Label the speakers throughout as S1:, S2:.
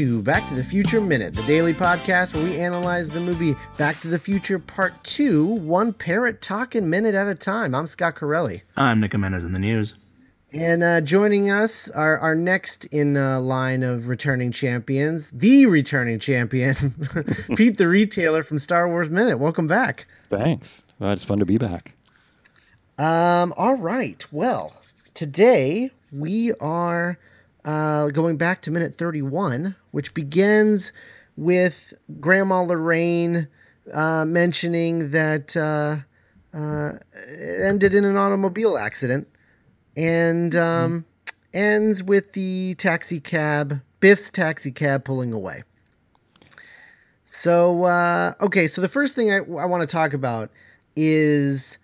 S1: Welcome again to Back to the Future Minute, the daily podcast where we analyze the movie Back to the Future Part 2, one parrot talking minute at a time. I'm Scott Corelli.
S2: I'm Nick Jimenez in the news.
S1: And uh, joining us are our next in uh, line of returning champions, the returning champion, Pete the Retailer from Star Wars Minute. Welcome back.
S3: Thanks. Well, it's fun to be back.
S1: Um, all right. Well, today we are uh, going back to minute 31, which begins with Grandma Lorraine uh, mentioning that uh, uh, it ended in an automobile accident and um, ends with the taxi cab, Biff's taxi cab pulling away. So, uh, okay, so the first thing I, I want to talk about is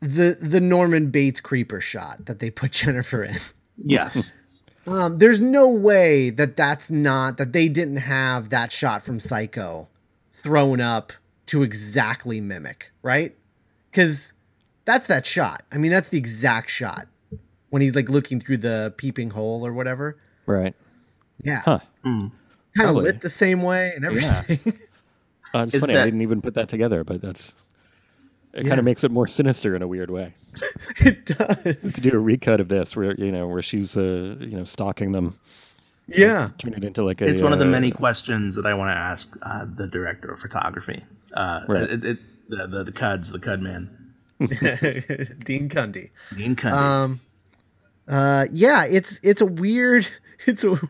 S1: the the Norman Bates creeper shot that they put Jennifer in.
S2: Yes.
S1: Um, there's no way that that's not that they didn't have that shot from Psycho thrown up to exactly mimic, right? Because that's that shot. I mean, that's the exact shot when he's like looking through the peeping hole or whatever.
S3: Right.
S1: Yeah,
S3: Huh.
S1: kind of
S3: Probably.
S1: lit the same way and
S3: Yeah.
S1: everything.
S3: Uh, it's
S2: Is
S3: funny.
S2: that-
S3: I didn't even put that together, but that's it.
S1: Yeah.
S3: Kind of makes it more sinister in a weird way.
S1: it does.
S3: Do a recut of this where you know where she's uh you know stalking them,
S1: Yeah.
S3: turn it into like a.
S2: It's one of the
S3: uh,
S2: many questions that I want to ask uh, the director of photography. Uh,
S3: Right.
S2: it, it, the, the, the Cuds, the Cud man.
S1: Dean Cundey.
S2: Dean Cundey.
S1: Um, uh, yeah, it's it's a weird. It's a.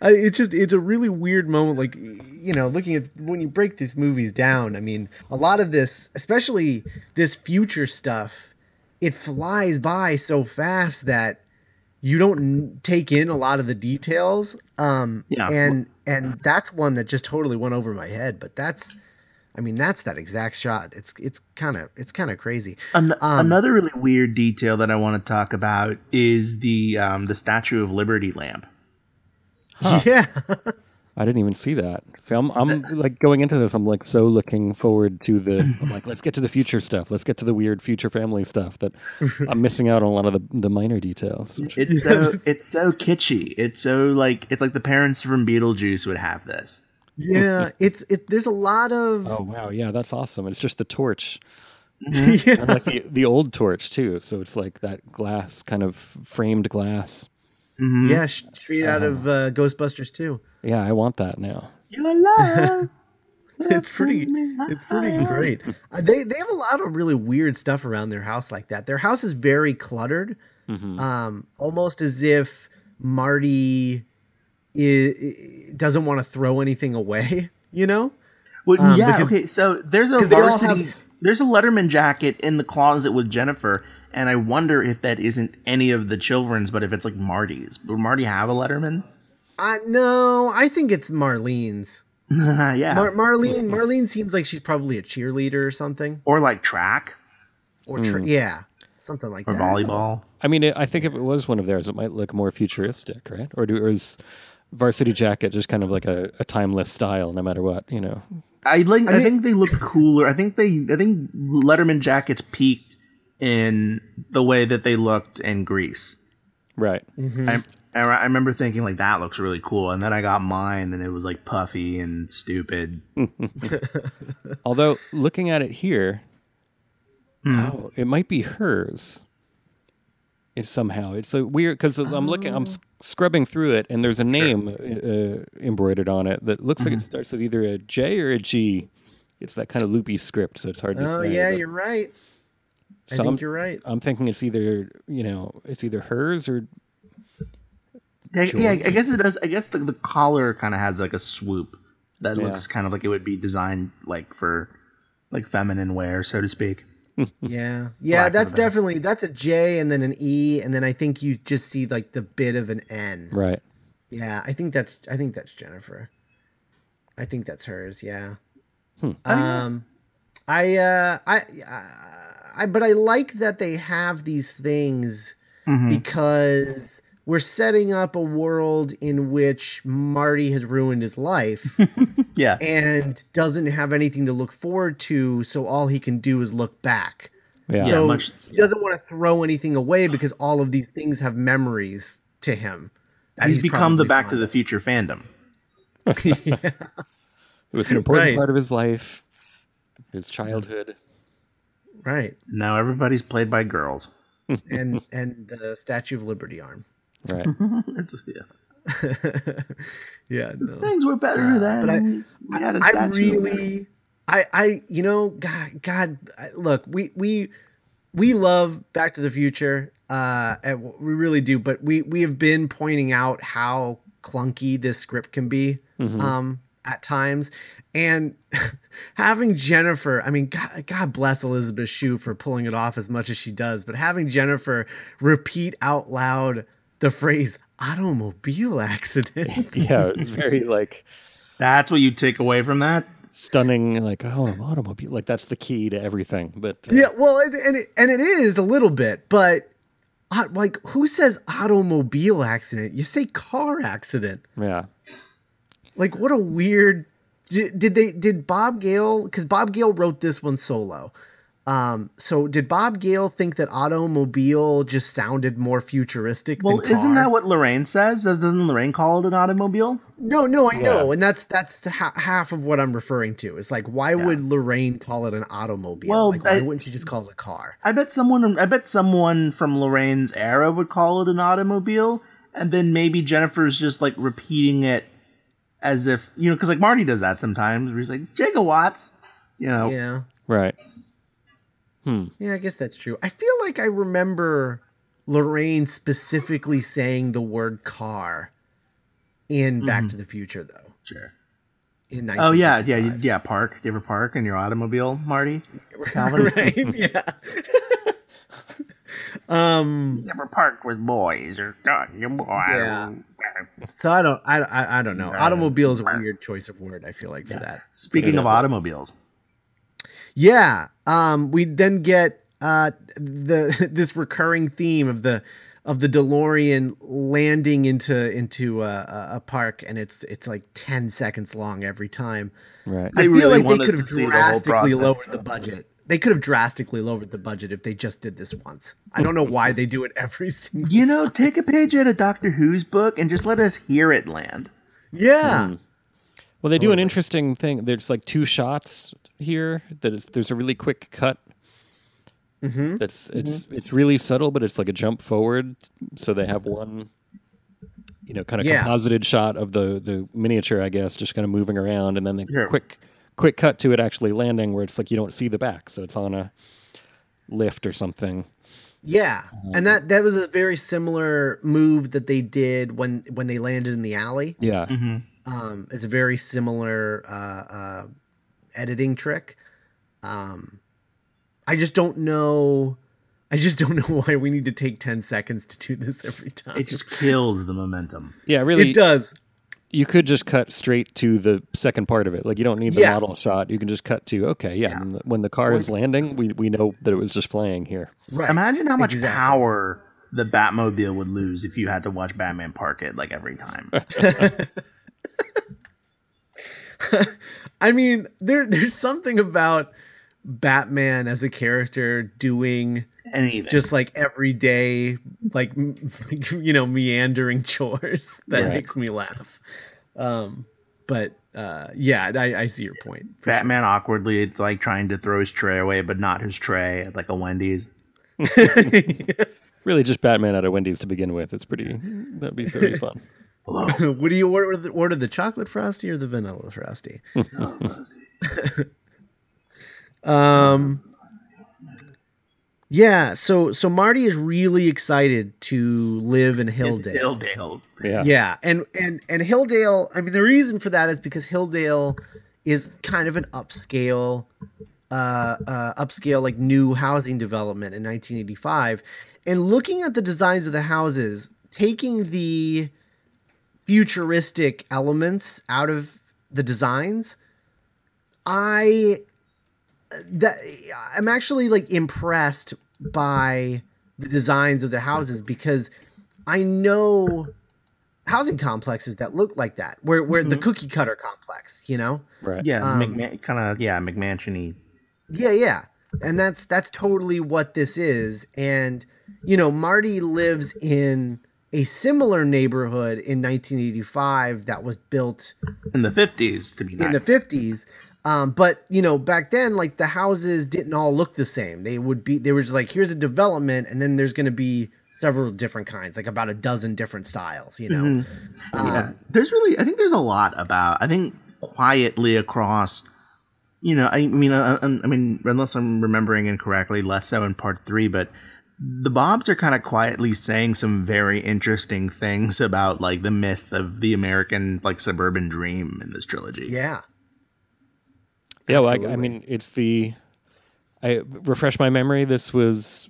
S1: I- It's just it's a really weird moment. Like you know, looking at when you break these movies down. I mean, a lot of this, especially this future stuff, it flies by so fast that you don't n- take in a lot of the details. Um,
S2: Yeah.
S1: and and that's one that just totally went over my head. But that's, I mean, that's that exact shot. It's it's kind of it's kind of crazy.
S2: An-
S1: um,
S2: another really weird detail that I want to talk about is the um, the Statue of Liberty lamp.
S1: Yeah.
S3: I didn't even see that. See, I'm I'm like going into this. I'm like so looking forward to the. I'm like, let's get to the future stuff. Let's get to the weird future family stuff that I'm missing out on a lot of the the minor details.
S2: It's so it's so kitschy. It's so like it's like the parents from Beetlejuice would have this.
S1: Yeah, it's it. There's a lot of
S3: Oh wow, yeah, that's awesome. It's just the torch. Mm-hmm.
S1: yeah.
S3: and like the, the old torch too. So it's like that glass kind of framed glass.
S2: Mhm.
S1: yeah, sh- straight out of uh, Ghostbusters too.
S3: Yeah, I want that now.
S2: Your love.
S1: It's pretty, it's pretty great. Uh, they they have a lot of really weird stuff around their house like that. Their house is very cluttered,
S3: Mhm.
S1: um, almost as if Marty i- doesn't want to throw anything away. You know?
S2: Well,
S1: Um,
S2: yeah.
S1: because-
S2: okay, so there's a
S1: 'cause they all
S2: varsity.
S1: have-
S2: There's a Letterman jacket in the closet with Jennifer, and I wonder if that isn't any of the children's, but if it's like Marty's. Would Marty have a Letterman?
S1: Uh, no, I think it's Marlene's.
S2: yeah.
S1: Mar- Marlene, Marlene seems like she's probably a cheerleader or something,
S2: or like track
S1: or tra- yeah, something like
S2: or
S1: that.
S2: volleyball.
S3: I mean, it, I think if it was one of theirs, it might look more futuristic, right? Or, do, or is Varsity Jacket just kind of like a, a timeless style, no matter what, you know?
S2: I like. I,
S1: mean-
S2: think they look cooler. I think they. I think Letterman jackets peaked in the way that they looked in Grease.
S3: Right. Mm-hmm.
S2: I, I I remember thinking like that looks really cool, and then I got mine, and it was like puffy and stupid.
S3: Although looking at it here, oh, it might be hers. It somehow it's a weird because I'm looking, I'm oh. scrubbing through it, and there's a name uh, uh, embroidered on it that looks like it mm-hmm. starts with either a J or a G. It's that kind of loopy script, so it's hard to
S1: Oh
S3: say.
S1: Oh yeah,
S3: but-
S1: you're right. I think
S3: I'm,
S1: you're right.
S3: I'm thinking it's either you know it's either hers or
S2: Yeah, yeah, I guess it does. I guess the, the collar kind of has like a swoop that
S3: Yeah.
S2: looks kind of like it would be designed like for like feminine wear, so to speak.
S1: Yeah, yeah,
S2: Black
S1: that's
S2: on the
S1: definitely that's a J and then an E and then I think you just see like the bit of an N.
S3: right.
S1: Yeah, I think that's I think that's Jennifer. I think that's hers. Yeah.
S3: Hmm.
S1: Um, I uh I I but I like that they have these things
S2: Mhm.
S1: because we're setting up a world in which Marty has ruined his life
S2: Yeah,
S1: and doesn't have anything to look forward to, so all he can do is look back.
S3: Yeah.
S2: Yeah,
S1: so
S2: much-
S1: he doesn't want to throw anything away because all of these things have memories to him
S2: He's, become the
S1: probably
S2: Back to the Future fandom.
S3: It was an important
S1: Right.
S3: part of his life, his childhood.
S1: Right,
S2: Now everybody's played by girls.
S1: and and the Statue of Liberty arm.
S3: Right.
S2: it's, yeah.
S1: yeah, no.
S2: Things were better then.
S1: but I-
S2: we had a
S1: I
S2: statue.
S1: really, I, I, you know, God, God, I- look, we, we, we love Back to the Future, uh, we really do. But we, we have been pointing out how clunky this script can be, um, at times, and having Jennifer, I mean, God, God bless Elizabeth Shue for pulling it off as much as she does, but having Jennifer repeat out loud the phrase "automobile accident."
S3: yeah, it's very like
S2: That's what you take away from that.
S3: stunning. Like, oh, an automobile. Like that's the key to everything. But uh,
S1: Yeah, well, and and it, and it is a little bit, but uh, like, who says automobile accident? You say car accident.
S3: yeah,
S1: Like, what a weird. Did, did they? Did Bob Gale? Because Bob Gale wrote this one solo. Um, so did Bob Gale think that automobile just sounded more futuristic?
S2: Well,
S1: than
S2: isn't that what Lorraine says? Does, doesn't Lorraine call it an automobile?
S1: No, no, I know, and that's that's ha- half of what I'm referring to. Is like, why would Lorraine call it an automobile?
S2: Well,
S1: like, why
S2: I-
S1: wouldn't she just call it a car?
S2: I bet someone. I bet someone from Lorraine's era would call it an automobile, and then maybe Jennifer's just like repeating it as if you know, because like Marty does that sometimes, where he's like gigawatts. You know,
S1: Yeah.
S3: right.
S1: Yeah, I guess that's true. I feel like I remember Lorraine specifically saying the word car in Back to the Future, though.
S2: sure.
S1: In
S2: Oh yeah, yeah, yeah. Park. Do you ever park in your automobile, Marty? Calvin?
S1: right? Yeah. um.
S2: Never parked with boys or got your boy.
S1: Yeah. So I don't. I. I, I don't know. Automobile is a weird choice of word. I feel like for that.
S2: Speaking of automobiles,
S1: Yeah. Um, we then get uh the this recurring theme of the of the DeLorean landing into into a, a- a park, and it's it's like ten seconds long every time.
S3: Right.
S2: They
S1: I feel
S2: really
S1: like they could have
S2: to see the
S1: drastically lowered the budget. They could have drastically lowered the budget if they just did this once. I don't know why they do it every single.
S2: you know, take a page out of Doctor Who's book and just let us hear it land.
S1: Yeah.
S3: Well, they do an interesting thing. There's like two shots here. That is, there's a really quick cut.
S1: Mm-hmm.
S3: That's it's it's really subtle, but it's like a jump forward. So they have one, you know, kind of
S1: Yeah.
S3: composited shot of the the miniature, I guess, just kind of moving around, and then the
S2: Sure.
S3: quick quick cut to it actually landing, where it's like you don't see the back, so it's on a lift or something.
S1: Yeah, and that that was a very similar move that they did when when they landed in the alley.
S3: Yeah,
S1: Um, it's a very similar uh, uh, editing trick. Um, I just don't know. I just don't know why we need to take ten seconds to do this every time.
S2: It just kills the momentum.
S3: yeah, really.
S1: it does.
S3: You could just cut straight to the second part of it. Like you don't need the
S1: Yeah.
S3: model shot. You can just cut to okay, yeah.
S2: Yeah.
S3: the- when the car is landing, we we know that it was just flying here.
S1: Right.
S2: Imagine how much
S1: Exactly.
S2: power the Batmobile would lose if you had to watch Batman park it like every time.
S1: I mean, there there's something about Batman as a character doing
S2: Anything.
S1: just like everyday, like m- you know, meandering chores that
S3: Right.
S1: makes me laugh. Um, but uh, yeah, I, I see your point.
S2: Batman awkwardly like trying to throw his tray away, but not his tray at like a Wendy's.
S3: Really, just Batman at a Wendy's to begin with. It's pretty. That'd be very fun.
S2: Hello.
S1: what do you order? The, order the chocolate frosty or the vanilla frosty? Um. Yeah, so so Marty is really excited to live in Hilldale.
S2: Hilldale.
S3: Yeah.
S1: Yeah, and and and Hilldale. I mean, the reason for that is because Hilldale is kind of an upscale, uh, uh, upscale like new housing development in 1985. And looking at the designs of the houses, taking the futuristic elements out of the designs, I that I'm actually like impressed by the designs of the houses because I know housing complexes that look like that, where where the cookie cutter complex, you know.
S3: Right.
S2: Yeah,
S1: Um,
S2: McMan- kind of yeah, McMansiony.
S1: Yeah, yeah. And that's that's totally what this is. And you know, Marty lives in a similar neighborhood in 1985 that was built
S2: in the 50s to be nice.
S1: in the 50s. Um, but you know, back then, like the houses didn't all look the same. They would be, they were just like, here's a development, and then there's going to be several different kinds, like about a dozen different styles. You know,
S2: Mm-hmm. yeah. There's really, I think there's a lot about. I think quietly across. You know, I mean, uh, I mean, unless I'm remembering incorrectly, less so in part three, but the Bobs are kind of quietly saying some very interesting things about like the myth of the American like suburban dream in this trilogy.
S1: yeah,
S3: Yeah, well, I, I mean, it's the. I refresh my memory. This was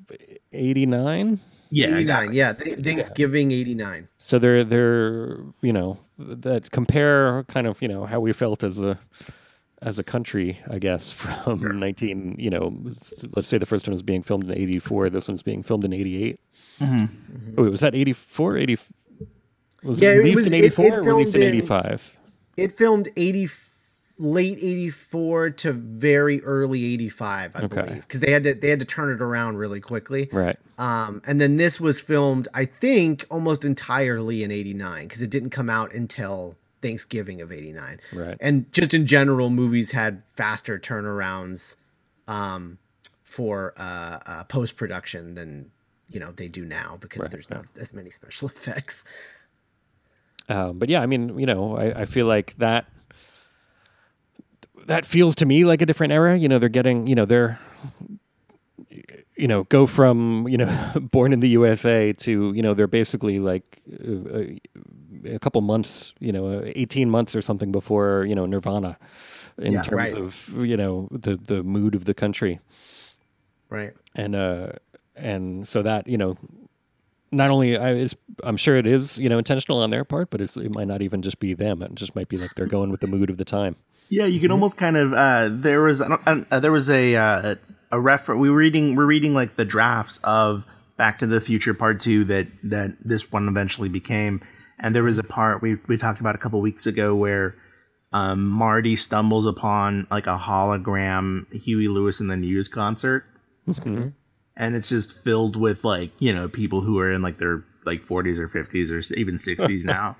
S3: eighty nine.
S2: Yeah,
S1: 89.
S2: exactly.
S1: Yeah, Th- Thanksgiving 89.
S3: So they're they're you know that compare kind of you know how we felt as a as a country, I guess, from nineteen you know let's say the first one was being filmed in eighty four. This one's being filmed in 88.
S2: Mm-hmm.
S3: Oh, wait, was that eighty four? Eighty. Was
S1: Yeah,
S3: it
S1: it
S3: released
S1: was-
S3: in
S1: it-
S3: eighty
S1: it
S3: or released in
S1: in-
S3: eighty five?
S1: It filmed 80 late 84 to very early 85, I
S3: Okay.
S1: believe, because they had to they had to turn it around really quickly.
S3: Right.
S1: Um, and then this was filmed, I think, almost entirely in '89 because it didn't come out until Thanksgiving of '89.
S3: Right.
S1: And just in general, movies had faster turnarounds um, for uh, uh, post production than you know they do now because
S3: Right,
S1: there's not as many special effects.
S3: Um, but yeah, I mean, you know, I, I feel like that that feels to me like a different era. You know, they're getting, you know, they're you know, go from you know, born in the USA to you know, they're basically like uh, a, a couple months, you know, uh, eighteen months or something before you know Nirvana, in
S2: Yeah.
S3: terms
S1: Right.
S3: of you know the the mood of the country
S1: Right.
S3: and uh and so that you know not only I, I'm sure it is you know intentional on their part, but it's, it might not even just be them. It just might be like they're going with the mood of the time.
S2: Yeah, you can almost kind of. Uh, there was I don't- uh, there was a uh, a refer. We were reading we're reading like the drafts of Back to the Future Part Two that that this one eventually became, and there was a part we we talked about a couple weeks ago where um, Marty stumbles upon like a hologram Huey Lewis in the News concert, and it's just filled with like you know people who are in like their like 40s or 50s or even 60s now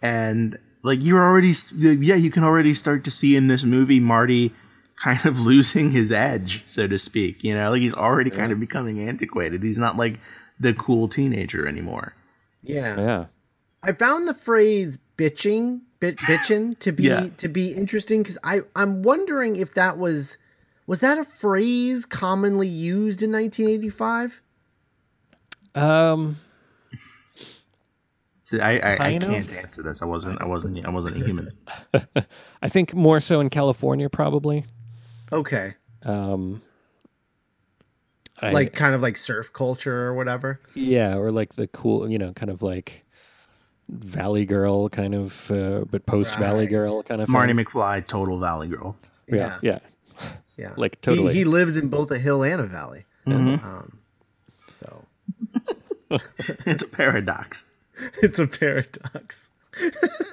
S2: and like you're already yeah you can already start to see in this movie marty kind of losing his edge so to speak you know like he's already kind of becoming antiquated he's not like the cool teenager anymore
S1: Yeah.
S3: Yeah,
S1: I found the phrase bitching, bit bitchin to be
S2: Yeah.
S1: to be interesting because I I'm wondering if that was was that a phrase commonly used in 1985?
S3: um,
S2: so i i, I can't answer this i wasn't i wasn't i wasn't a human
S3: I think more so in California, probably.
S1: Okay,
S3: Um, I,
S1: like kind of like surf culture or whatever.
S3: yeah, or like the cool, you know, kind of like Valley Girl, kind of, uh, but post Valley
S1: Right.
S3: Girl kind of thing.
S2: marty mcfly total valley girl
S3: yeah, yeah,
S1: yeah.
S3: like
S1: He-
S3: totally.
S1: He, lives in both a hill and a valley.
S2: Mm-hmm.
S1: Um, so
S2: it's a paradox
S1: it's a paradox.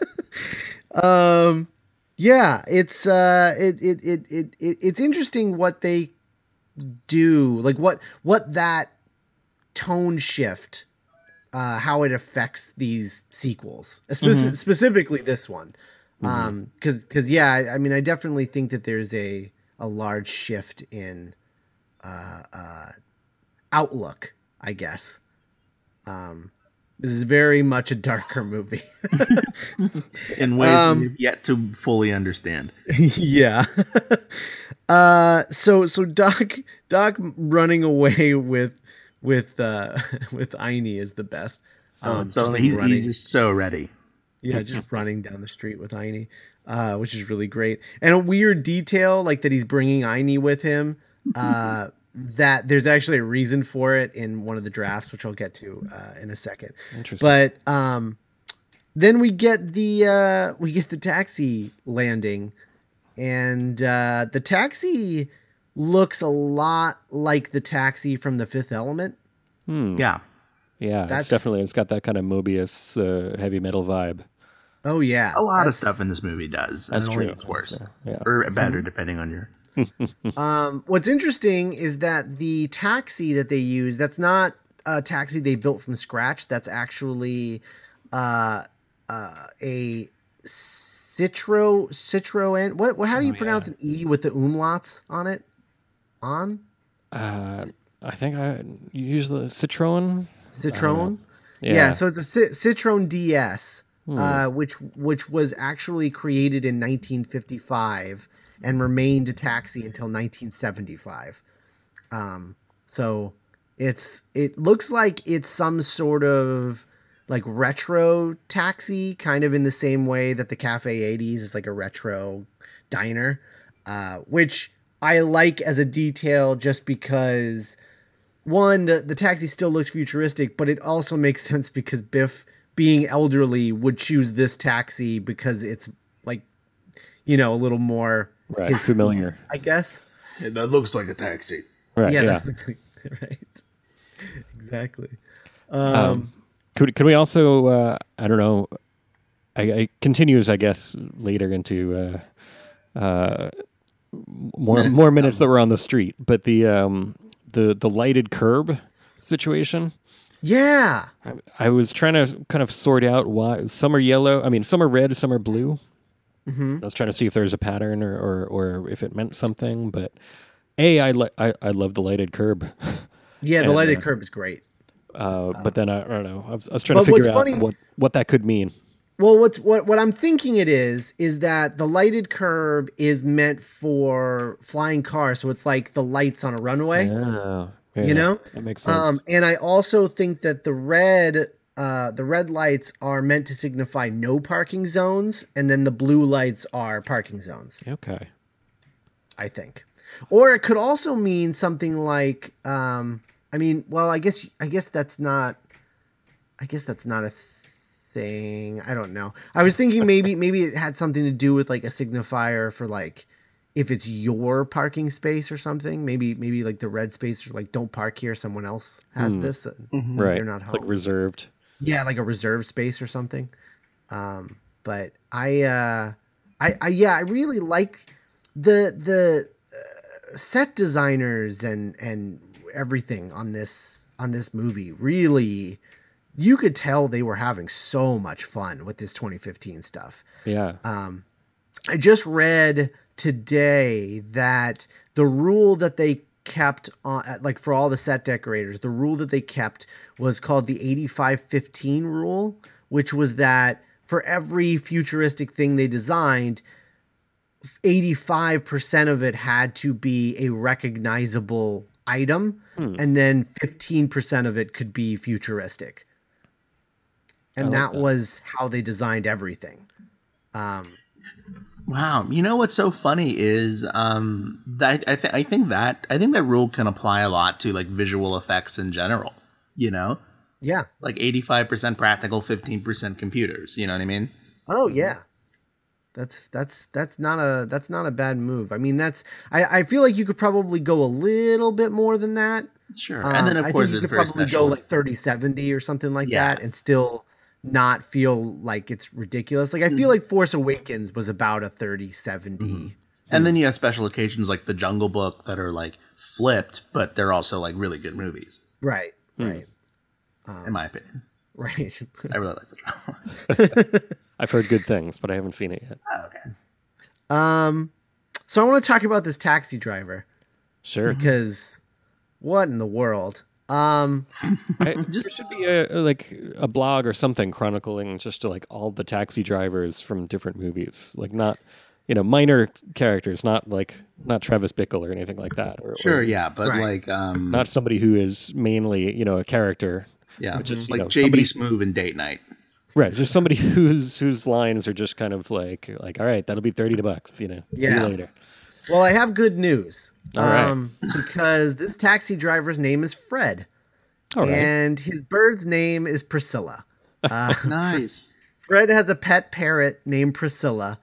S1: um, yeah, it's uh, it, it it it it it's interesting what they do, like what what that tone shift, uh, how it affects these sequels, Spec- specifically this one, um, because because yeah, I, I mean, I definitely think that there's a a large shift in uh, uh, outlook, I guess. Um, this is very much a darker movie.
S2: in ways
S1: Um,
S2: we've yet to fully understand
S1: yeah. uh so so Doc Doc running away with with uh with Einie is the best.
S2: oh,
S1: Um,
S2: so
S1: just, like,
S2: he's,
S1: running-
S2: he's just so ready
S1: yeah, just running down the street with Einie, uh, which is really great. And a weird detail, like that he's bringing Einie with him. Uh, that there's actually a reason for it in one of the drafts, which I'll get to uh, in a second.
S3: Interesting.
S1: But um, then we get the uh, we get the taxi landing, and uh, the taxi looks a lot like the taxi from the Fifth Element.
S2: yeah
S3: yeah,
S1: that's-
S3: it's definitely it's got that kind of Moebius uh, heavy metal vibe.
S1: Oh yeah,
S2: a lot of stuff in this movie does
S3: That's
S2: it only
S3: true.
S2: gets worse
S3: Yeah.
S2: or better depending on your
S1: Um, what's interesting is that the taxi that they use, that's not a taxi they built from scratch. That's actually uh, uh, a Citro Citroen. What, what? How do you
S3: Oh,
S1: pronounce
S3: yeah.
S1: an e with the umlauts on it? On
S3: Uh, I think I use the Citroen.
S1: Citroen.
S3: Yeah.
S1: Yeah. so it's a Ci- Citroen DS,
S3: Hmm.
S1: uh, which which was actually created in 1955 and remained a taxi until 1975. Um, so it's it looks like it's some sort of like retro taxi, kind of in the same way that the Cafe 80s is like a retro diner, uh, which I like as a detail just because one the, the taxi still looks futuristic but it also makes sense because biff being elderly would choose this taxi because it's like you know a little more
S3: right.
S1: his-
S3: Familiar.
S1: i guess
S2: Yeah, that looks like a taxi.
S3: Right.
S1: yeah,
S3: Yeah.
S1: right exactly um,
S3: Um, could could we also? Uh, I don't know. I, I continues, I guess, later into uh, uh, more
S2: Minutes
S3: more minutes that were on the street, but the um, the the lighted curb situation.
S1: yeah
S3: I, I was trying to kind of sort out why some are yellow. I mean, some are red, some are blue.
S1: Hmm
S3: I was trying to see if there was a pattern or, or, or if it meant something. But a, I li- I, I love the lighted curb.
S1: yeah the
S3: And,
S1: lighted
S3: uh,
S1: curb is great
S3: Uh, but then I, I don't know. I was, I was trying to figure out
S1: funny-
S3: what, what that could mean.
S1: Well, what's what what I'm thinking it is is that the lighted curb is meant for flying cars, so it's like the lights on a runway.
S3: Oh,
S1: You know?
S3: that makes sense.
S1: Um, and I also think that the red uh, the red lights are meant to signify no parking zones, and then the blue lights are parking zones.
S3: okay.
S1: I think, or it could also mean something like, um, I mean, well, I guess I guess that's not, I guess that's not a thing. I don't know. I was thinking maybe maybe it had something to do with like a signifier for like if it's your parking space or something. Maybe maybe like the red space or like don't park here. Someone else has
S3: Hmm.
S1: this. and
S3: Right.
S1: You're not
S3: It's like reserved.
S1: Yeah, like a reserve space or something. Um, but I, uh, I, I, yeah, I really like the the uh, set designers and and everything on this on this movie. Really, you could tell they were having so much fun with this 2015 stuff.
S3: Yeah.
S1: Um, I just read today that the rule that they kept on, like for all the set decorators, the rule that they kept was called the 8515 rule, which was that for every futuristic thing they designed, 85% of it had to be a recognizable item,
S3: Hmm.
S1: and then 15% of it could be futuristic. And
S3: like
S1: that,
S3: that.
S1: was how they designed everything. Um,
S2: Wow, you know what's so funny is um that I, th- I think that I think that rule can apply a lot to like visual effects in general. You know,
S1: yeah.
S2: like eighty five percent practical, fifteen percent computers. You know what I mean?
S1: Oh yeah. That's that's that's not a that's not a bad move. I mean that's I, I feel like you could probably go a little bit more than that.
S2: Sure.
S1: Um,
S2: and then of
S1: I
S2: course
S1: you could probably
S2: special.
S1: go like 30 70 or something like
S2: Yeah.
S1: that and still not feel like it's ridiculous. Like I feel like Force Awakens was about a 30 70.
S2: Mhm. and then you have special occasions like the Jungle Book that are like flipped, but they're also like really good movies,
S1: Right.
S3: Hmm.
S1: Right.
S2: in
S1: Um,
S2: my opinion.
S1: right.
S2: I really like the Jungle Book.
S3: I've heard good things, but I haven't seen it yet.
S2: Oh, okay.
S1: um so I want to talk about this taxi driver
S3: Sure.
S1: because what in the world? Um
S3: I, there should be a, a- like a blog or something chronicling just to, like all the taxi drivers from different movies, like not you know minor characters, not like not Travis Bickle or anything like that, or, or
S2: Sure, yeah, but
S1: Right.
S2: like um
S3: not somebody who is mainly you know a character,
S2: yeah,
S3: which is,
S2: like
S3: know,
S2: JB
S3: somebody-
S2: Smoove and Date Night.
S3: right? Just somebody whose whose lines are just kind of like like all right, that'll be thirty bucks, you know, see
S1: Yeah.
S3: you later.
S1: Well, I have good news.
S3: All right.
S1: Um, because this taxi driver's name is Fred,
S3: All right,
S1: and his bird's name is Priscilla. Uh,
S2: Nice.
S1: Fred has a pet parrot named Priscilla,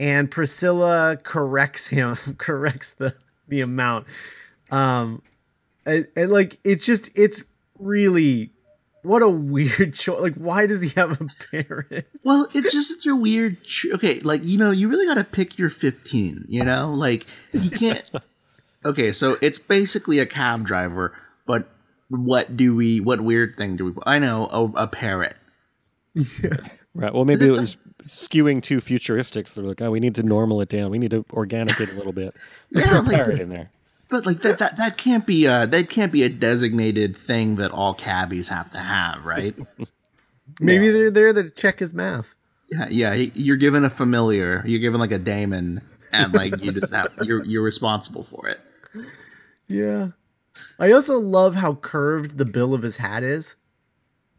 S1: and Priscilla corrects him, corrects the the amount. Um, and, and like it's just it's really what a weird choice. Like, why does he have a parrot?
S2: Well, it's just such a weird. Ch- okay, like you know, you really got to pick your fifteen. You know, like you can't. okay, so it's basically a cab driver, but what do we? What weird thing do we? I know a, a parrot.
S3: Right. Well, maybe it was skewing too futuristic. So they're like, oh, we need to normal it down. We need to organic it a little bit. Let's
S2: Yeah,
S3: throw a
S2: like-
S3: parrot in there.
S2: But like that, that that can't be a that can't be a designated thing that all cabbies have to have, right?
S1: Maybe they're there to check his math.
S2: yeah, yeah. You're given a familiar. You're given like a daemon, and like you just have you're you're responsible for it.
S1: Yeah. I also love how curved the bill of his hat is.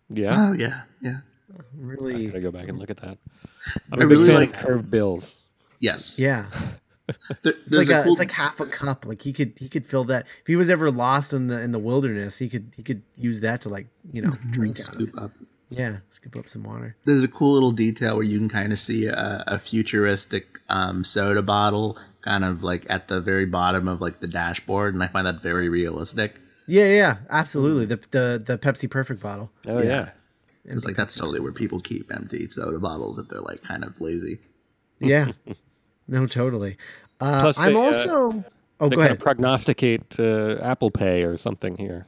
S3: Yeah.
S2: Oh yeah, yeah. Really.
S3: I
S1: Really.
S3: gotta go back and look at that. I'm
S2: I
S3: a big
S2: really
S3: fan
S2: like-
S3: of curved bills.
S2: Yes.
S1: Yeah.
S2: There-
S1: It's like
S2: a
S1: a,
S2: cool.
S1: it's like half a cup. Like he could he could fill that. If he was ever lost in the in the wilderness, he could he could use that to like you know drink out
S2: scoop up.
S1: Yeah, scoop up some water.
S2: There's a cool little detail where you can kind of see a, a futuristic um, soda bottle, kind of like at the very bottom of like the dashboard, and I find that very realistic.
S1: Yeah, yeah, absolutely. The the the Pepsi Perfect bottle.
S3: Oh
S2: Yeah.
S3: yeah.
S2: It's like that's totally where people keep empty soda bottles if they're like kind of lazy.
S1: Yeah. no, totally. Uh,
S3: Plus
S1: I'm
S3: they, uh,
S1: also. oh,
S3: They
S1: go
S3: kind
S1: ahead.
S3: of prognosticate uh, Apple Pay or something here.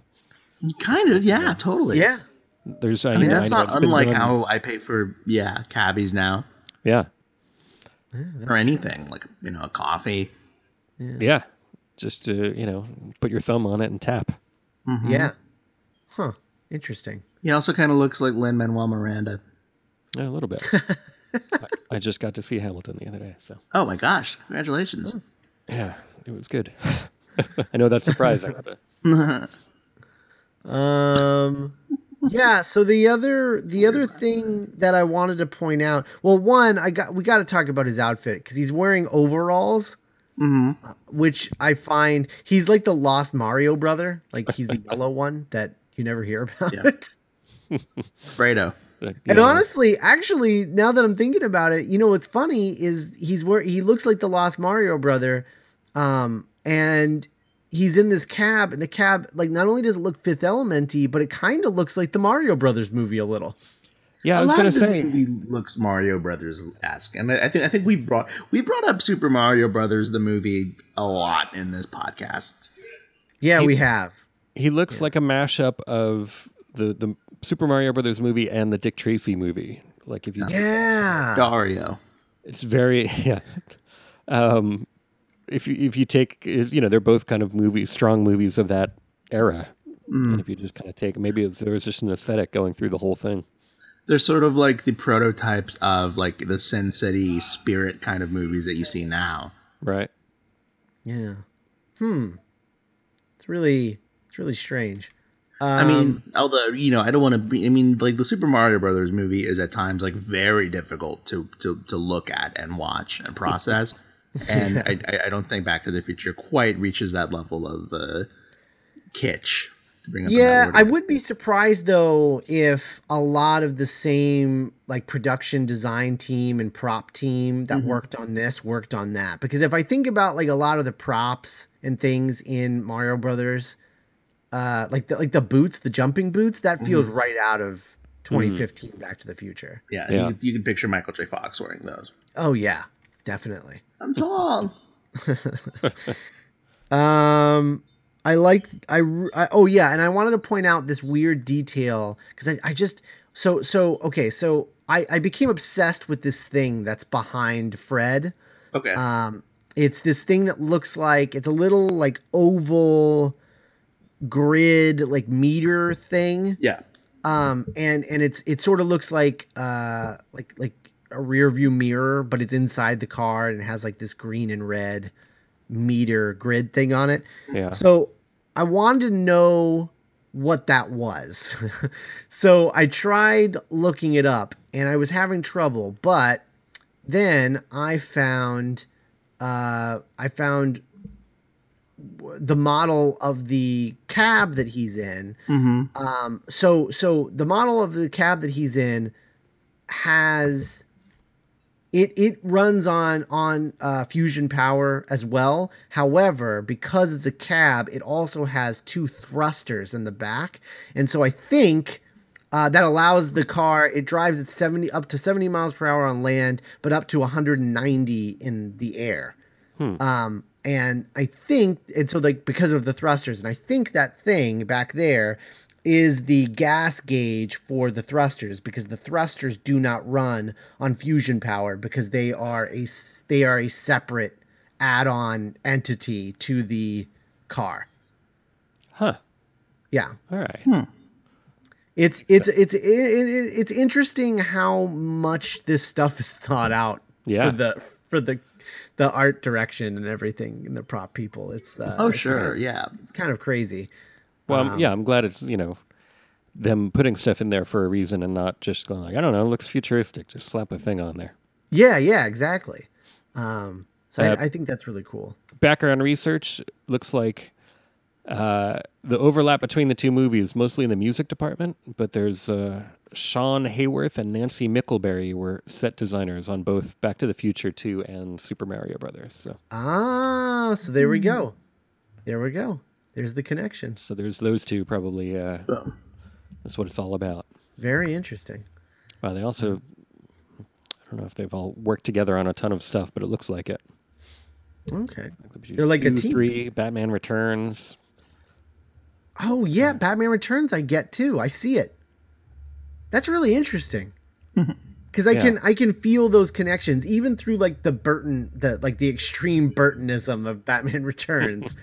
S2: Kind of, yeah, totally.
S1: yeah.
S3: There's, I,
S2: I mean, that's
S3: know
S2: not unlike
S3: done-
S2: how I pay for yeah cabbies now
S3: Yeah.
S2: or anything like you know a coffee.
S3: Yeah. Just uh, you know, put your thumb on it and tap.
S1: Yeah. Huh. Interesting.
S2: He also kind of looks like Lin Manuel Miranda.
S3: Yeah, a little bit. I, I just got to see Hamilton the other day, so
S2: Oh my gosh! Congratulations.
S3: yeah, it was good. I know that's surprising. but-
S1: Um yeah, so the other the other thing that I wanted to point out, well one, I got we got to talk about his outfit cuz he's wearing overalls
S2: hmm
S1: uh, which I find he's like the lost Mario brother, like he's the yellow one that you never hear about.
S2: Yeah. Fredo.
S3: But,
S1: And
S3: know,
S1: honestly, actually, now that I'm thinking about it, you know what's funny is he's where he looks like the lost Mario brother, um, and he's in this cab, and the cab like not only does it look Fifth Elementy, but it kind of looks like the Mario Brothers movie a little.
S3: yeah, I
S2: a
S3: was
S2: lot
S3: gonna
S2: of this
S3: say,
S2: movie looks Mario Brothers esque, and I I think I think we brought we brought up Super Mario Brothers the movie a lot in this podcast.
S1: Yeah,
S3: He-
S1: we have.
S3: he looks like a mashup of the the Super Mario Brothers movie and the Dick Tracy movie. Like if you,
S1: Yeah,
S2: Dario.
S3: it's very yeah. Um, if you if you take you know they're both kind of movies, strong movies of that era, and if you just kind of take maybe it's, there was just an aesthetic going through the whole thing.
S2: They're sort of like the prototypes of like the Sin City spirit kind of movies that you see now.
S3: Right.
S1: yeah. Hmm. It's really it's really strange.
S2: I
S1: Um,
S2: mean, although you know, I don't want to be. I mean, like the Super Mario Brothers movie is at times like very difficult to to to look at and watch and process, and I, I I don't think Back to the Future quite reaches that level of uh, kitsch. To bring up
S1: Yeah, I would be surprised though if a lot of the same like production design team and prop team that
S2: Mm-hmm.
S1: worked on this worked on that. Because if I think about like a lot of the props and things in Mario Brothers, uh, like the like the boots, the jumping boots, that feels
S2: Mm-hmm.
S1: right out of 2015 Back to the Future.
S2: Yeah,
S3: Yeah.
S2: You, you can picture Michael J. Fox wearing those.
S1: Oh yeah, definitely.
S2: I'm tall.
S1: Um, I like I. oh yeah, and I wanted to point out this weird detail because I, I just so so okay so I I became obsessed with this thing that's behind Fred.
S2: Okay.
S1: Um, it's this thing that looks like it's a little like oval grid like meter thing
S2: yeah.
S1: um and and it's it sort of looks like uh like like a rear view mirror but it's inside the car and it has like this green and red meter grid thing on it
S3: Yeah.
S1: so i wanted to know what that was so i tried looking it up and i was having trouble but then i found uh i found w- the model of the cab that he's in
S2: Mm-hmm.
S1: um, so so the model of the cab that he's in has it it runs on on uh, fusion power as well. However, because it's a cab, it also has two thrusters in the back, and so I think. Uh, that allows the car. It drives at seventy up to seventy miles per hour on land, but up to one hundred and ninety in the air. Um, and I think and so like because of the thrusters, and I think that thing back there is the gas gauge for the thrusters because the thrusters do not run on fusion power because they are a they are a separate add-on entity to the car.
S3: Huh.
S1: Yeah.
S3: All right. Hmm.
S1: It's it's it's it, it, it's interesting how much this stuff is thought out
S3: Yeah.
S1: for the for the the art direction and everything and the prop people. It's uh,
S2: Oh
S1: it's
S2: sure,
S1: kind of,
S2: yeah.
S1: kind of crazy.
S3: Well,
S1: Um,
S3: yeah, I'm glad it's you know them putting stuff in there for a reason and not just going like I don't know, it looks futuristic. Just slap a thing on there.
S1: Yeah, yeah, exactly. Um, so
S3: Uh,
S1: I, I think that's really cool.
S3: Background research looks like uh, the overlap between the two movies, mostly in the music department, but there's uh, Sean Haworth and Nancy Mickelberry were set designers on both Back to the Future 2 and Super Mario Brothers. So,
S1: Ah, so there we go. There we go. There's the connection.
S3: so there's those two probably. Uh,
S2: Oh.
S3: that's what it's all about.
S1: Very interesting.
S3: Wow, they also. I don't know if they've all worked together on a ton of stuff, but it looks like it.
S1: Okay. They're like a team.
S3: Three Batman Returns.
S1: Oh yeah, Batman Returns. I get too. I see it. That's really interesting. Because I
S3: Yeah.
S1: can I can feel those connections even through like the Burton the like the extreme Burtonism of Batman Returns.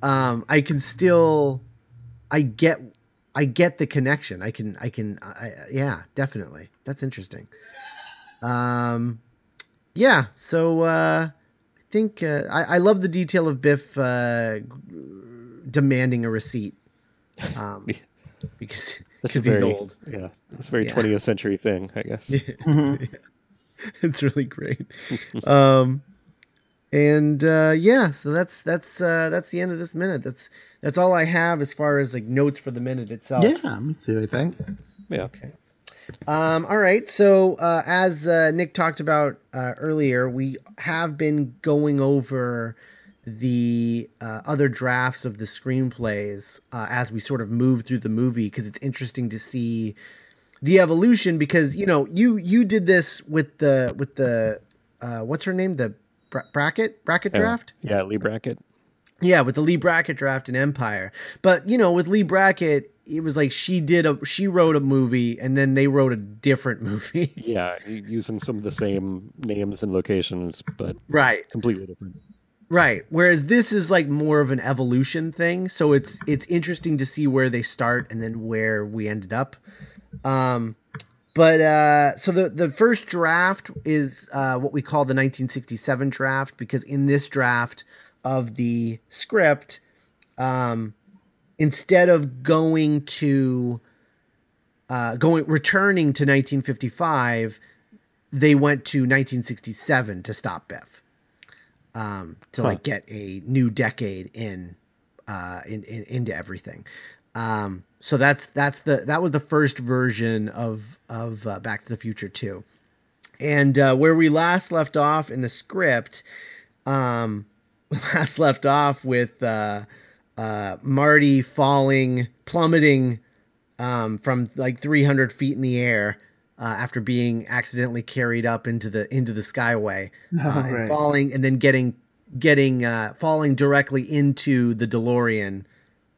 S1: um, I can still I get I get the connection. I can I can I, I- yeah definitely. That's interesting. Um, yeah. So uh, I think uh, I I love the detail of Biff uh, demanding a receipt. Um, because
S3: That's
S1: because
S3: a
S1: he's
S3: very
S1: old.
S3: yeah. That's a very
S1: Yeah.
S3: 20th century thing, I guess. yeah.
S1: it's really great. um, and uh, yeah, so that's that's uh, that's the end of this minute. That's that's all I have as far as like notes for the minute itself.
S2: Yeah, me too. I think.
S3: Yeah.
S1: Okay. Um, all right. So, uh, as uh, Nick talked about uh, earlier, we have been going over the uh, other drafts of the screenplays uh, as we sort of move through the movie because it's interesting to see the evolution. Because you know, you you did this with the with the uh, what's her name the bra- Brackett Brackett draft.
S3: Yeah, Leigh Brackett
S1: Yeah, with the Leigh Brackett draft in Empire. But you know, with Leigh Brackett it was like she did a she wrote a movie and then they wrote a different movie.
S3: Yeah, using some of the same names and locations, but
S1: right.
S3: completely different.
S1: Right. Whereas this is like more of an evolution thing. So it's it's interesting to see where they start and then where we ended up. Um but uh so the the first draft is uh what we call the 1967 draft because in this draft of the script um instead of going to uh going returning to 1955 they went to 1967 to stop Biff um, to like get a new decade in, uh, in, in into everything. Um, so that's that's the that was the first version of of uh, Back to the Future two, and uh, where we last left off in the script, um, last left off with uh, uh, Marty falling, plummeting um, from like 300 feet in the air uh, after being accidentally carried up into the into the skyway, uh, and
S2: right.
S1: falling, and then getting getting uh, falling directly into the DeLorean,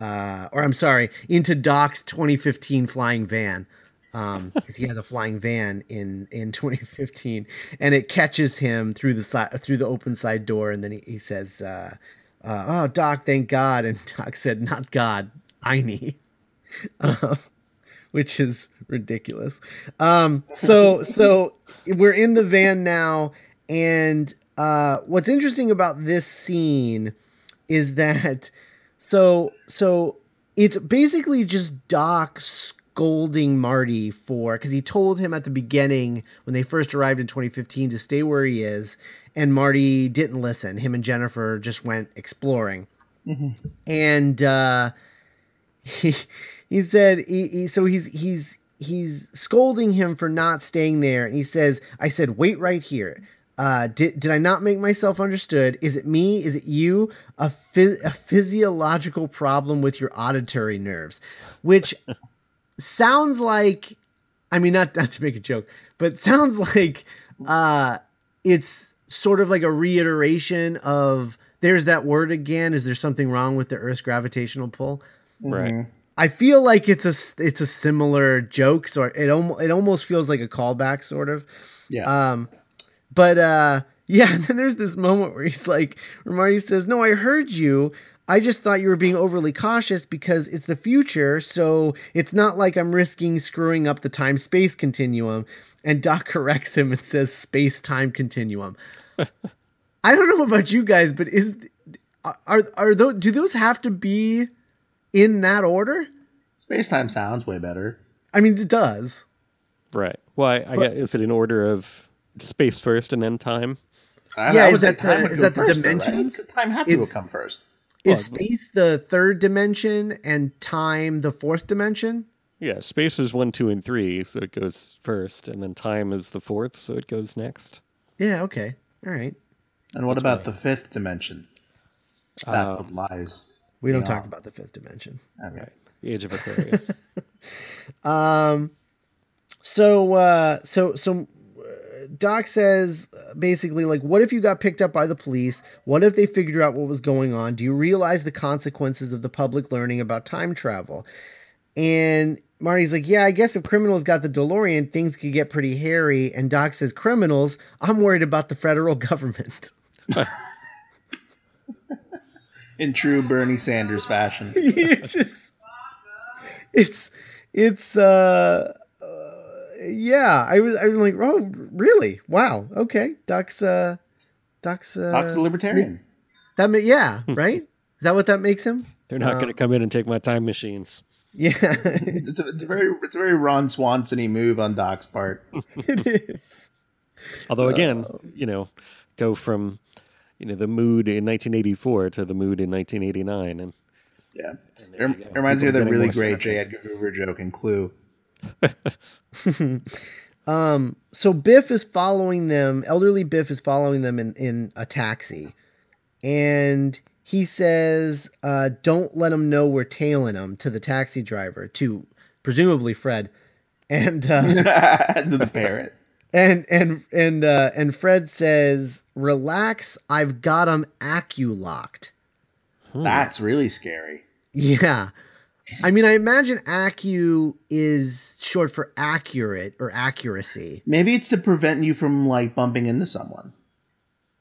S1: uh, or I'm sorry, into Doc's 2015 flying van. Um, because he has a flying van in in 2015, and it catches him through the side through the open side door, and then he, he says, uh, uh, "Oh, Doc, thank God!" And Doc said, "Not God, I need." Which is ridiculous. Um, so so we're in the van now, and uh, what's interesting about this scene is that so so it's basically just Doc scolding Marty for because he told him at the beginning when they first arrived in 2015 to stay where he is, and Marty didn't listen. Him and Jennifer just went exploring, and. uh he he said he, he so he's he's he's scolding him for not staying there and he says i said wait right here uh did, did i not make myself understood is it me is it you a, phys- a physiological problem with your auditory nerves which sounds like i mean not not to make a joke but sounds like uh it's sort of like a reiteration of there's that word again. Is there something wrong with the Earth's gravitational pull?
S3: Right.
S1: I feel like it's a it's a similar joke, so it almost it almost feels like a callback, sort of.
S2: Yeah.
S1: Um, but uh, yeah, and then there's this moment where he's like, where Marty says, "No, I heard you. I just thought you were being overly cautious because it's the future, so it's not like I'm risking screwing up the time space continuum." And Doc corrects him and says, "Space time continuum." I don't know about you guys, but is are are those do those have to be in that order?
S2: Space time sounds way better.
S1: I mean, it does.
S3: Right. Well, I, I get. Is it in order of space first and then time?
S2: I,
S1: Yeah,
S2: I
S1: is
S2: would
S1: that the-
S2: time would
S1: is that the
S2: first, though, right?
S1: dimensions?
S2: 'Cause Time had
S1: Is-
S2: to come first.
S1: Is space the third dimension and time the fourth dimension?
S3: Yeah, space is one, two, and three, so it goes first, and then time is the fourth, so it goes next.
S1: Yeah, okay. All right.
S2: And what about the fifth dimension? That
S3: Uh,
S2: what lies.
S1: We don't
S2: Yeah.
S1: talk about the fifth dimension.
S2: Okay.
S3: The Age of Aquarius.
S1: Um so uh so so uh, Doc says uh, basically like what if you got picked up by the police? What if they figured out what was going on? Do you realize the consequences of the public learning about time travel? And Marty's like, "Yeah, I guess if criminals got the DeLorean, things could get pretty hairy." And Doc says, "Criminals? I'm worried about the federal government."
S2: In true Bernie Sanders fashion.
S1: it's just it's it's uh, uh yeah i was i was like oh really wow okay doc's uh doc's uh
S2: Doc's a libertarian.
S1: that ma- yeah right is that what that makes him
S3: They're not going to come in and take my time machines.
S1: yeah
S2: It's a, it's a very it's a very Ron Swanson-y move on Doc's part.
S1: it is
S3: Although, again, you know, go from you know the mood in 1984 to the mood in 1989, and
S2: Yeah. It, it reminds me of the really great J. Edgar Hoover joke in Clue.
S1: um so biff is following them elderly biff is following them in in a taxi and he says uh don't let them know we're tailing them to the taxi driver to presumably fred and uh
S2: to the parrot.
S1: And and and uh, and Fred says, "Relax, I've got him acu-locked."
S2: That's really scary.
S1: Yeah, I mean, I imagine acu is short for accurate or accuracy.
S2: Maybe it's to prevent you from like bumping into someone.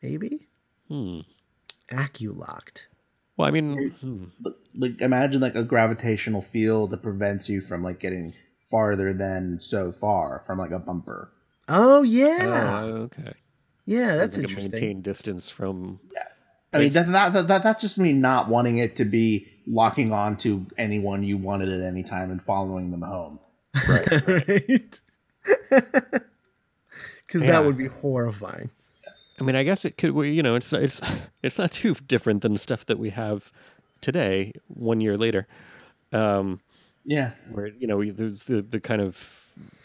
S1: Maybe
S3: hmm.
S1: acu-locked.
S3: well, I mean, hmm.
S2: Like- Like imagine like a gravitational field that prevents you from like getting farther than so far from like a bumper.
S1: Oh yeah,
S3: oh, okay.
S1: yeah, that's
S3: like a
S1: interesting.
S3: maintain distance from. Yeah.
S2: I mean that, that, that, that that's just me not wanting it to be locking on to anyone you wanted at any time and following them home.
S3: Right.
S1: right? Because
S3: Yeah.
S1: that would be horrifying.
S3: I mean, I guess it could. well, You know, it's it's it's not too different than stuff that we have today. One year later, um,
S2: Yeah.
S3: where you know the the, the kind of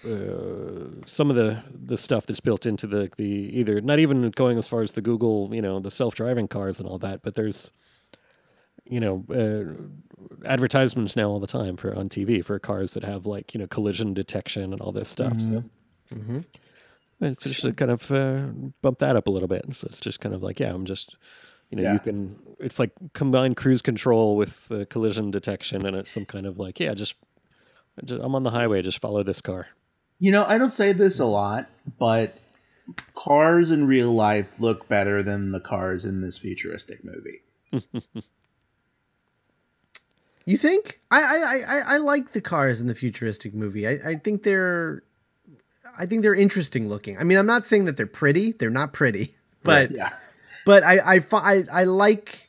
S3: uh, some of the the stuff that's built into the the either not even going as far as the Google, you know, the self driving cars and all that, but there's you know uh, advertisements now all the time for on TV for cars that have like you know collision detection and all this stuff. So.
S1: Mm-hmm.
S3: It's just to kind of uh, bump that up a little bit. So it's just kind of like, yeah, I'm just, you know,
S2: Yeah.
S3: you can. It's like combined cruise control with uh, collision detection, and it's some kind of like, yeah, just, just I'm on the highway, just follow this car.
S2: You know, I don't say this a lot, but cars in real life look better than the cars in this futuristic movie.
S1: You think? I I, I, I like the cars in the futuristic movie. I, I think they're I think they're interesting looking. I mean, I'm not saying that they're pretty. They're not pretty, but
S2: Yeah.
S1: but I I I, I like.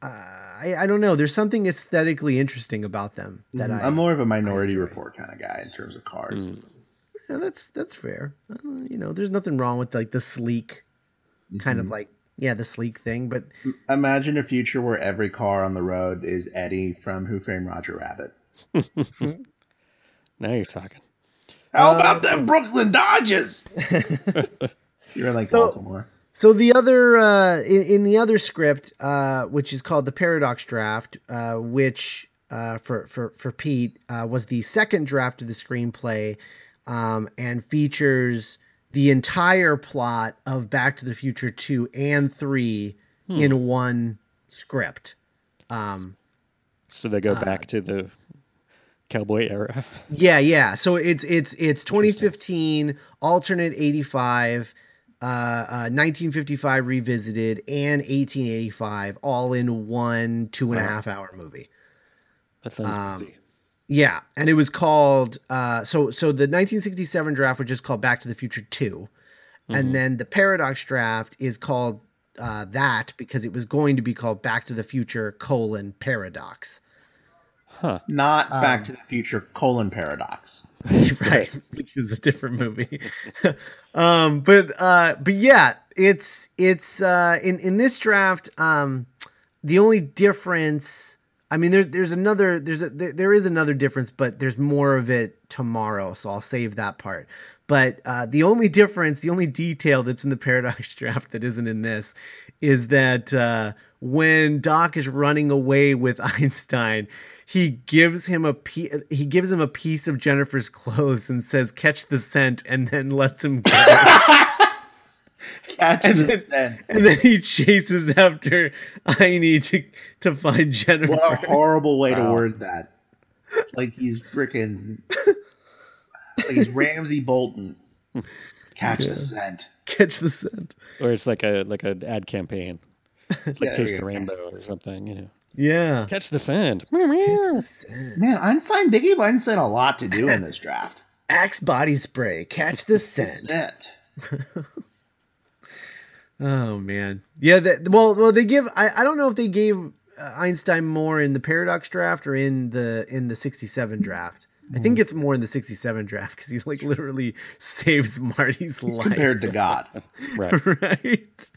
S1: Uh, I I don't know. There's something aesthetically interesting about them that mm-hmm. I.
S2: I'm more of a minority report kind of guy in terms of cars. Mm.
S1: yeah, that's that's fair. Uh, you know, there's nothing wrong with like the sleek, kind of mm-hmm. like yeah, the sleek thing. But
S2: Imagine a future where every car on the road is Eddie from Who Framed Roger Rabbit.
S3: Now you're talking.
S2: How uh, about them Brooklyn Dodgers? You're in like
S1: So-
S2: Baltimore.
S1: So the other uh, in, in the other script, uh, which is called the Paradox Draft, uh, which uh, for for for Pete uh, was the second draft of the screenplay, um, and features the entire plot of Back to the Future two and three in one script. Um,
S3: So they go back to the cowboy era.
S1: yeah, yeah. So it's it's it's 2015 alternate 85, uh, uh, 1955 revisited, and 1885 all in one two and a half hour movie.
S3: That sounds
S1: Um,
S3: busy.
S1: Yeah, and it was called uh, so so the 1967 draft was just called Back to the Future 2 and then the Paradox draft is called uh, that because it was going to be called Back to the Future colon Paradox.
S2: Not Back to the Future colon paradox.
S1: right, which is a different movie. um, but uh, but yeah, it's it's uh, in in this draft. Um, the only difference, I mean, there's there's another there's a, there, there is another difference, but there's more of it tomorrow, so I'll save that part. But uh, the only difference, the only detail that's in the paradox draft that isn't in this, is that uh, when Doc is running away with Einstein, he gives him a pe- he gives him a piece of Jennifer's clothes and says, "Catch the scent," and then lets him go.
S2: Catch the scent.
S1: and then he chases after Heine to to find Jennifer.
S2: What a horrible way to word that. Like he's freaking. like he's Ramsey Bolton. Catch the scent.
S1: Catch the scent.
S3: Or it's like a like an ad campaign. It's like
S2: Yeah,
S3: Taste the Rainbow or something, you know.
S1: Yeah.
S3: Catch the sand. Meow, meow.
S2: Man, Einstein, they gave Einstein a lot to do in this draft.
S1: Axe body spray. Catch the scent.
S2: Scent.
S1: Oh man. Yeah. That, well, well, they give. I, I don't know if they gave uh, Einstein more in the paradox draft or in the in the '67 draft. I think it's more in the '67 draft because he like literally saves Marty's
S2: He's
S1: life.
S2: compared to God.
S3: Right.
S1: right?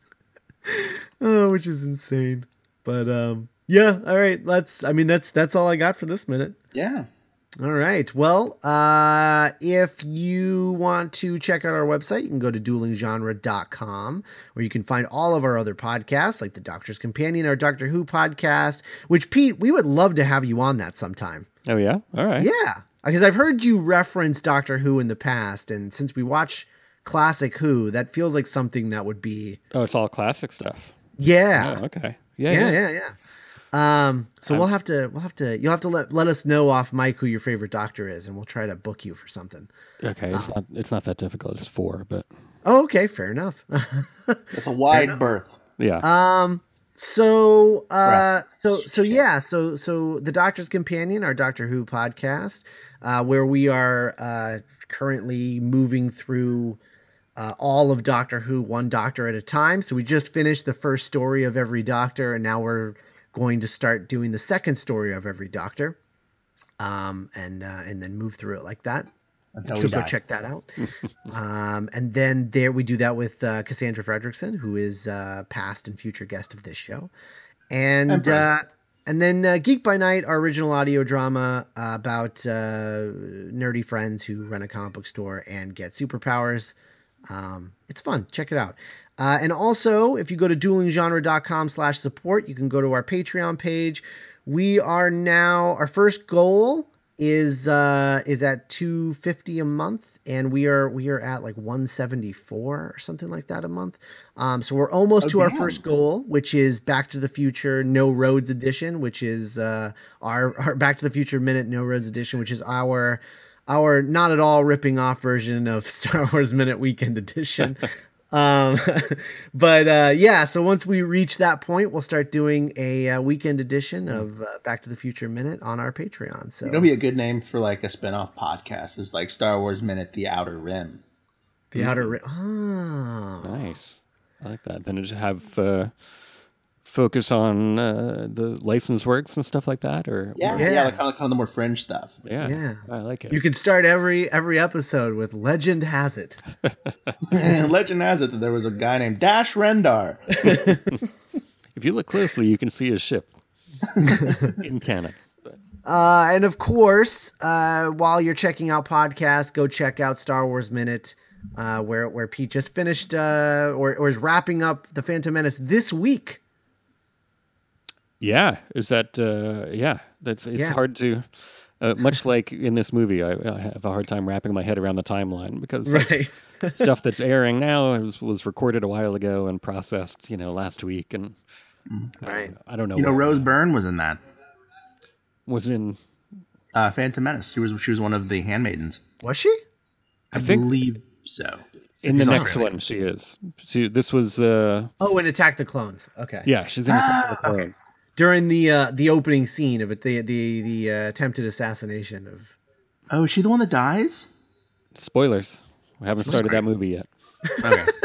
S1: oh, which is insane. But um, yeah. All right. Let's. I mean, that's that's all I got for this minute.
S2: Yeah.
S1: All right. Well, uh, if you want to check out our website, you can go to duelinggenre.com where you can find all of our other podcasts, like the Doctor's Companion, our Doctor Who podcast, which, Pete, we would love to have you on that sometime.
S3: Oh yeah? All right.
S1: Yeah. Because I've heard you reference Doctor Who in the past. And since we watch classic Who, that feels like something that would be.
S3: Oh, it's all classic stuff.
S1: Yeah.
S3: Oh, okay. Yeah,
S1: yeah,
S3: yeah.
S1: yeah, yeah. Um, so we'll have to, we'll have to, you'll have to let, let us know off mic who your favorite doctor is, and we'll try to book you for something.
S3: Okay, it's not it's not that difficult. It's four, but
S1: Oh, okay, fair enough.
S2: It's a wide berth.
S3: yeah.
S1: um, so, uh,
S2: Right.
S1: so, so yeah, so, so the Doctor's Companion, our Doctor Who podcast, uh, where we are uh, currently moving through uh, all of Doctor Who, one Doctor at a time. So we just finished the first story of every Doctor, and now we're going to start doing the second story of every Doctor, um, and uh, and then move through it like that.
S2: Until
S1: so go
S2: die.
S1: check that out. um, and then there we do that with uh, Cassandra Fredrickson, who is uh, past and future guest of this show, and
S2: And
S1: uh, and then uh, Geek by Night, our original audio drama uh, about uh, nerdy friends who run a comic book store and get superpowers. Um, it's fun. Check it out. Uh, and also, if you go to duelinggenre.com slash support, you can go to our Patreon page. We are now, our first goal is uh is at 250 a month and we are we are at like 174 or something like that a month um so we're almost
S2: Oh,
S1: to our first goal which is back to the future no roads edition which is uh our, our back to the future minute no roads edition which is our our not at all ripping off version of Star Wars Minute Weekend Edition. um, but uh, yeah, so once we reach that point, we'll start doing a uh, weekend edition of uh, Back to the Future Minute on our Patreon. So
S2: You know, be a good name for like a spin-off podcast is like Star Wars Minute: The Outer Rim.
S1: the outer. Rim. Oh,
S3: Nice. I like that. Then just have uh, focus on uh, the license works and stuff like that, or
S2: Yeah,
S1: Yeah.
S2: yeah, like kind of kind of the more fringe stuff.
S3: yeah,
S1: Yeah.
S3: I like it.
S1: you can start every every episode with "Legend has it."
S2: Legend has it that there was a guy named Dash Rendar.
S3: if you look closely, you can see his ship in canon.
S1: Uh, and of course, uh, while you're checking out podcasts, go check out Star Wars Minute, uh, where where Pete just finished uh, or, or is wrapping up the Phantom Menace this week.
S3: Yeah, is that uh, yeah? That's it's
S1: Yeah.
S3: hard to. Uh, much like in this movie, I, I have a hard time wrapping my head around the timeline because like,
S1: Right.
S3: stuff that's airing now was, was recorded a while ago and processed, you know, last week, and
S1: Right.
S3: I don't know.
S2: You know, Rose Byrne was in that.
S3: was in.
S2: Uh, Phantom Menace. She was she was one of the handmaidens.
S1: Was she?
S2: I,
S3: think-
S2: believe so.
S3: In the next
S2: Australian.
S3: one, she is. She. This was. uh
S1: Oh, and Attack the Clones. Okay.
S3: Yeah, she's in. Attack of the
S2: Ah, okay.
S3: Clone.
S1: During the uh, the opening scene of it, the the the uh, attempted assassination of.
S2: Oh, is she the one that dies?
S3: Spoilers. We haven't started that movie yet.
S2: Okay.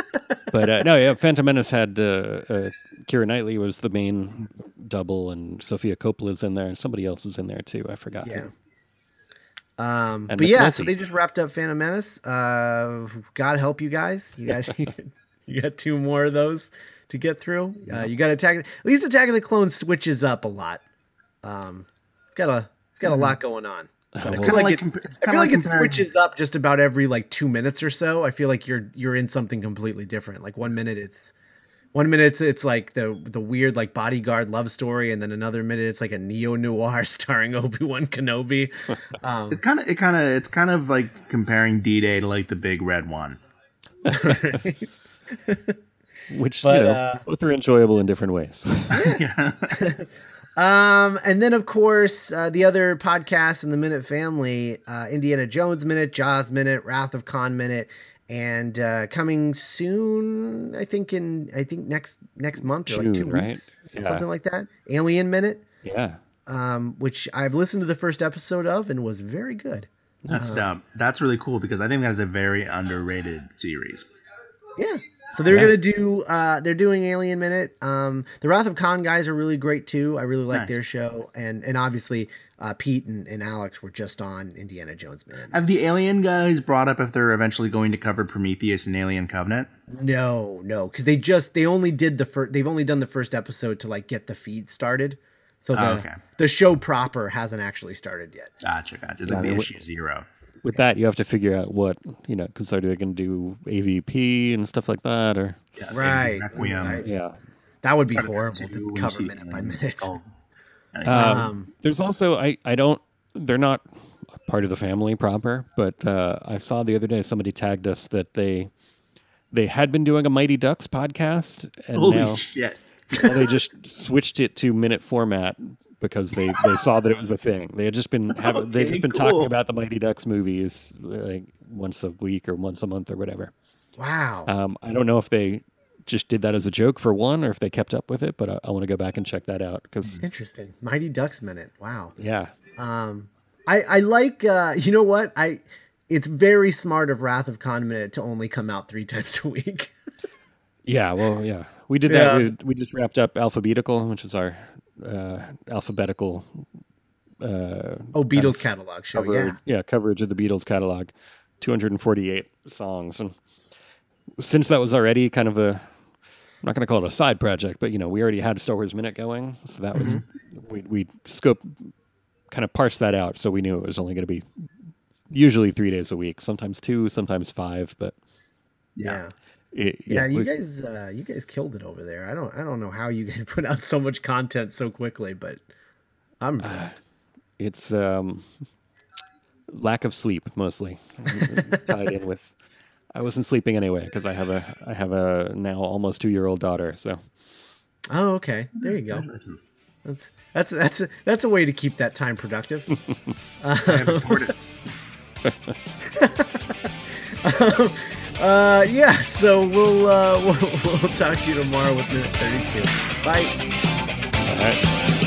S3: But uh, no, yeah, Phantom Menace had uh, uh, Keira Knightley was the main double, and Sofia Coppola's in there, and somebody else is in there too. I forgot.
S1: Yeah.
S3: who.
S1: Um,
S3: And
S1: but yeah, so they just wrapped up Phantom Menace. Uh, God help you guys. You guys, you got two more of those to get through. Uh, you got to Attack. At least Attack of the Clones switches up a lot. Um, it's got a it's got a lot going on. But I
S2: It's
S1: feel
S2: kind of
S1: like
S2: like,
S1: it-
S2: compa- it's
S1: I
S2: kinda
S1: feel like it switches up just about every like two minutes or so. I feel like you're you're in something completely different. Like one minute it's one minute it's, it's like the the weird like bodyguard love story, and then another minute it's like a neo noir starring Obi Wan Kenobi. Um,
S2: It's kind of it kind of it's kind of like comparing D Day to like the Big Red One.
S3: Which
S1: But,
S3: you know,
S1: uh,
S3: both are enjoyable in different ways.
S2: yeah.
S1: Um, and then of course uh, the other podcasts in the Minute Family, uh, Indiana Jones Minute, Jaws Minute, Wrath of Khan Minute, and uh, coming soon, I think in I think next next month or like two
S3: right?
S1: weeks,
S3: Yeah.
S1: something like that. Alien Minute,
S3: yeah.
S1: um, which I've listened to the first episode of and was very good.
S2: That's um, that's really cool because I think that's a very underrated series.
S1: Yeah. So they're
S3: Yeah.
S1: gonna do. Uh, they're doing Alien Minute. Um, the Wrath of Khan guys are really great too. I really like
S2: Nice.
S1: their show, and and obviously uh, Pete and, and Alex were just on Indiana Jones Minute.
S2: Have the Alien guys brought up if they're eventually going to cover Prometheus and Alien Covenant?
S1: No, no, because they just they only did the first. They've only done the first episode to like get the feed started. So the
S2: Oh, okay.
S1: the show proper hasn't actually started yet.
S2: Gotcha, gotcha. It's like the issue zero.
S3: With that, you have to figure out what you know, because are they going to do AVP and stuff like that, or
S2: Yeah,
S1: Right,
S2: Requiem.
S1: right.
S3: yeah.
S1: That would be
S2: Predator
S1: horrible
S2: 2,
S1: to
S2: when you
S1: cover minute by minute.
S3: Um,
S1: Um,
S3: there's also I I don't they're not part of the family proper, but uh, I saw the other day somebody tagged us that they they had been doing a Mighty Ducks podcast and
S2: Holy
S3: now,
S2: shit!
S3: now they just switched it to minute format because they, they saw that it was a thing. They had just been having they just been talking about the Mighty Ducks movies like once a week or once a month or whatever.
S1: wow.
S3: Um, I don't know if they just did that as a joke for one or if they kept up with it, but I, I want to go back and check that out because
S1: Interesting. Mighty Ducks Minute. Wow.
S3: yeah,
S1: Um, I I like. Uh, you know what? I. It's very smart of Wrath of Khan Minute to only come out three times a week.
S3: Yeah, well, yeah, we did
S1: Yeah.
S3: that. We, we just wrapped up Alphabeatical, which is our uh, Alphabeatical. Uh,
S1: Oh, Beatles catalog show.
S3: coverage,
S1: Yeah.
S3: coverage of the Beatles catalog, 248 songs, and since that was already kind of a, I'm not going to call it a side project, but you know, we already had Star Wars Minute going, so that was we we scope kind of parsed that out, so we knew it was only going to be usually three days a week, sometimes two, sometimes five, but
S1: Yeah.
S3: It,
S1: Yeah, you guys, uh, you guys killed it over there. I don't, I don't know how you guys put out so much content so quickly, but I'm impressed.
S3: It's um, lack of sleep mostly tied in with. I wasn't sleeping anyway because I have a I have a now almost two year old daughter. So
S1: oh, okay, there you go. That's that's that's a, that's a way to keep that time productive.
S2: I have a tortoise.
S1: Uh, yeah. So we'll uh, we'll, we'll talk to you tomorrow with minute thirty-two. Bye.
S3: all right.